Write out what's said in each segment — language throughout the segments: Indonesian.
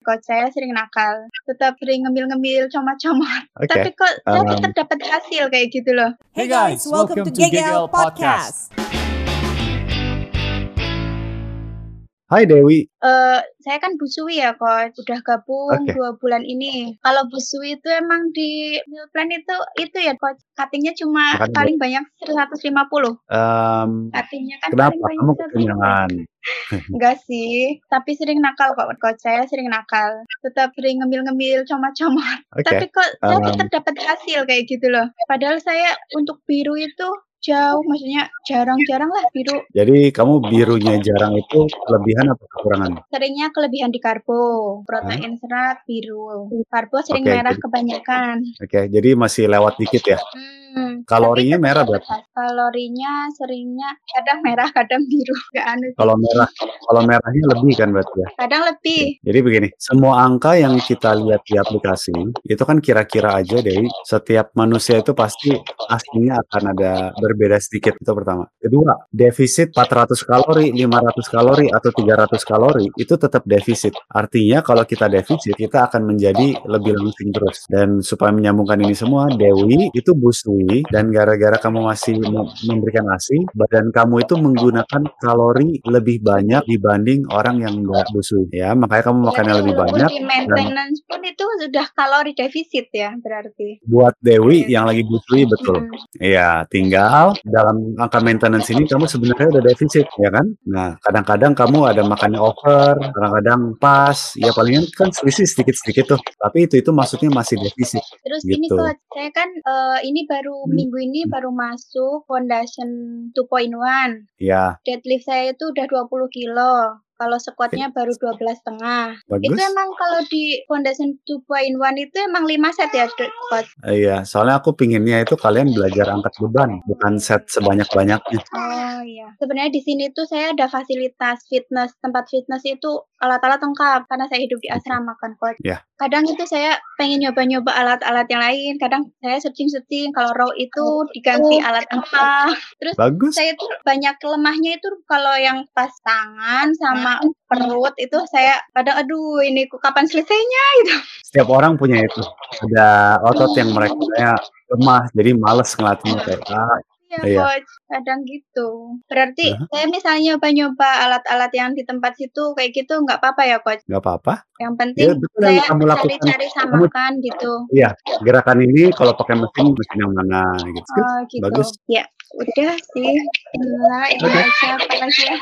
Coach saya sering nakal, tetap sering ngemil-ngemil, comot-comot. Oke. Tapi kok saya Um, tetap dapat hasil kayak gitu loh. Hey guys, welcome to GGL Podcast. Hai Dewi. Eh, saya kan busui ya, Coach. Udah gabung Oke. dua bulan ini. Kalau busui itu emang di meal plan itu itu ya, Coach. Cuttingnya cuma paling banyak 150. Em, Cuttingnya kan kenapa paling kamu banyak 150. kekenyangan? Enggak sih, tapi sering nakal kok. Coach saya sering nakal, tetap sering ngemil-ngemil, comot-comot. Oke. Tapi kok saya Um, tetap dapat hasil kayak gitu loh. Padahal saya untuk biru itu jauh, maksudnya jarang-jarang lah biru. Jadi kamu birunya jarang itu kelebihan atau kekurangan? Seringnya kelebihan di karbo, protein serat biru. Karbo sering Oke, merah jadi- kebanyakan. Oke, jadi masih lewat dikit ya. Hmm, Kalorinya merah berapa? Kalorinya seringnya kadang merah, kadang biru. Gak aneh. sih. Kalau merah, kalau merahnya lebih kan berarti ya. Kadang lebih. Jadi begini, semua angka yang kita lihat di aplikasi itu kan kira-kira aja dari setiap manusia itu pasti aslinya akan ada berbeda sedikit itu pertama. Kedua, defisit 400 kalori, 500 kalori atau 300 kalori itu tetap defisit. Artinya kalau kita defisit kita akan menjadi lebih langsing terus. Dan supaya menyambungkan ini semua, Dewi itu busui dan gara-gara kamu masih mem- memberikan ASI, badan kamu itu menggunakan kalori lebih banyak dibanding orang yang enggak busui ya. Makanya kamu makannya lebih banyak di maintenance pun itu sudah kalori defisit ya berarti. buat Dewi Oke. yang lagi busui betul. Iya, tinggal dalam angka maintenance ini kamu sebenarnya udah defisit, ya kan? Nah, kadang-kadang kamu ada makannya over, kadang-kadang pas, ya palingan kan selisih sedikit-sedikit tuh. Tapi itu itu maksudnya masih defisit. Terus ini Gitu. coach, saya kan eh, ini baru Hmm. minggu ini baru masuk foundation 2.1. Ya, Deadlift saya itu udah 20 kilo. Kalau squatnya baru 12 setengah. Itu emang kalau di foundation 2.1 itu emang 5 set ya coach? Iya, soalnya aku pinginnya itu kalian belajar angkat beban, bukan set sebanyak-banyaknya. Oh iya. Sebenarnya di sini tuh saya ada fasilitas fitness, tempat fitness itu alat-alat lengkap karena saya hidup di asrama kan coach. Ya. Kadang itu saya pengen nyoba-nyoba alat-alat yang lain. Kadang saya searching-searching kalau row itu diganti alat apa. Terus Bagus. saya tuh banyak lemahnya itu kalau yang pas tangan sama perut itu saya kadang aduh ini kapan selesainya itu. Setiap orang punya itu. Ada otot yang mereka kayak lemah, jadi males ngelatihnya kayak ah, Iya Iya. coach, kadang gitu. Berarti Aha. saya misalnya nyoba-nyoba alat-alat yang di tempat situ kayak gitu nggak apa-apa ya coach? nggak apa-apa. Yang penting Ya, betul yang saya kamu lakukan. cari-cari samakan gitu. Iya, gerakan ini kalau pakai mesin mesin yang mana gitu. Oh gitu. Bagus. Ya, udah sih. Itu Oke. aja apalagi ya.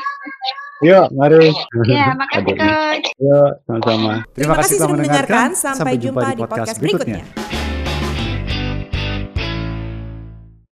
Yuk, mari. Ya, makasih coach. Yuk, sama-sama. Terima kasih sudah mendengarkan. Sampai jumpa di podcast berikutnya.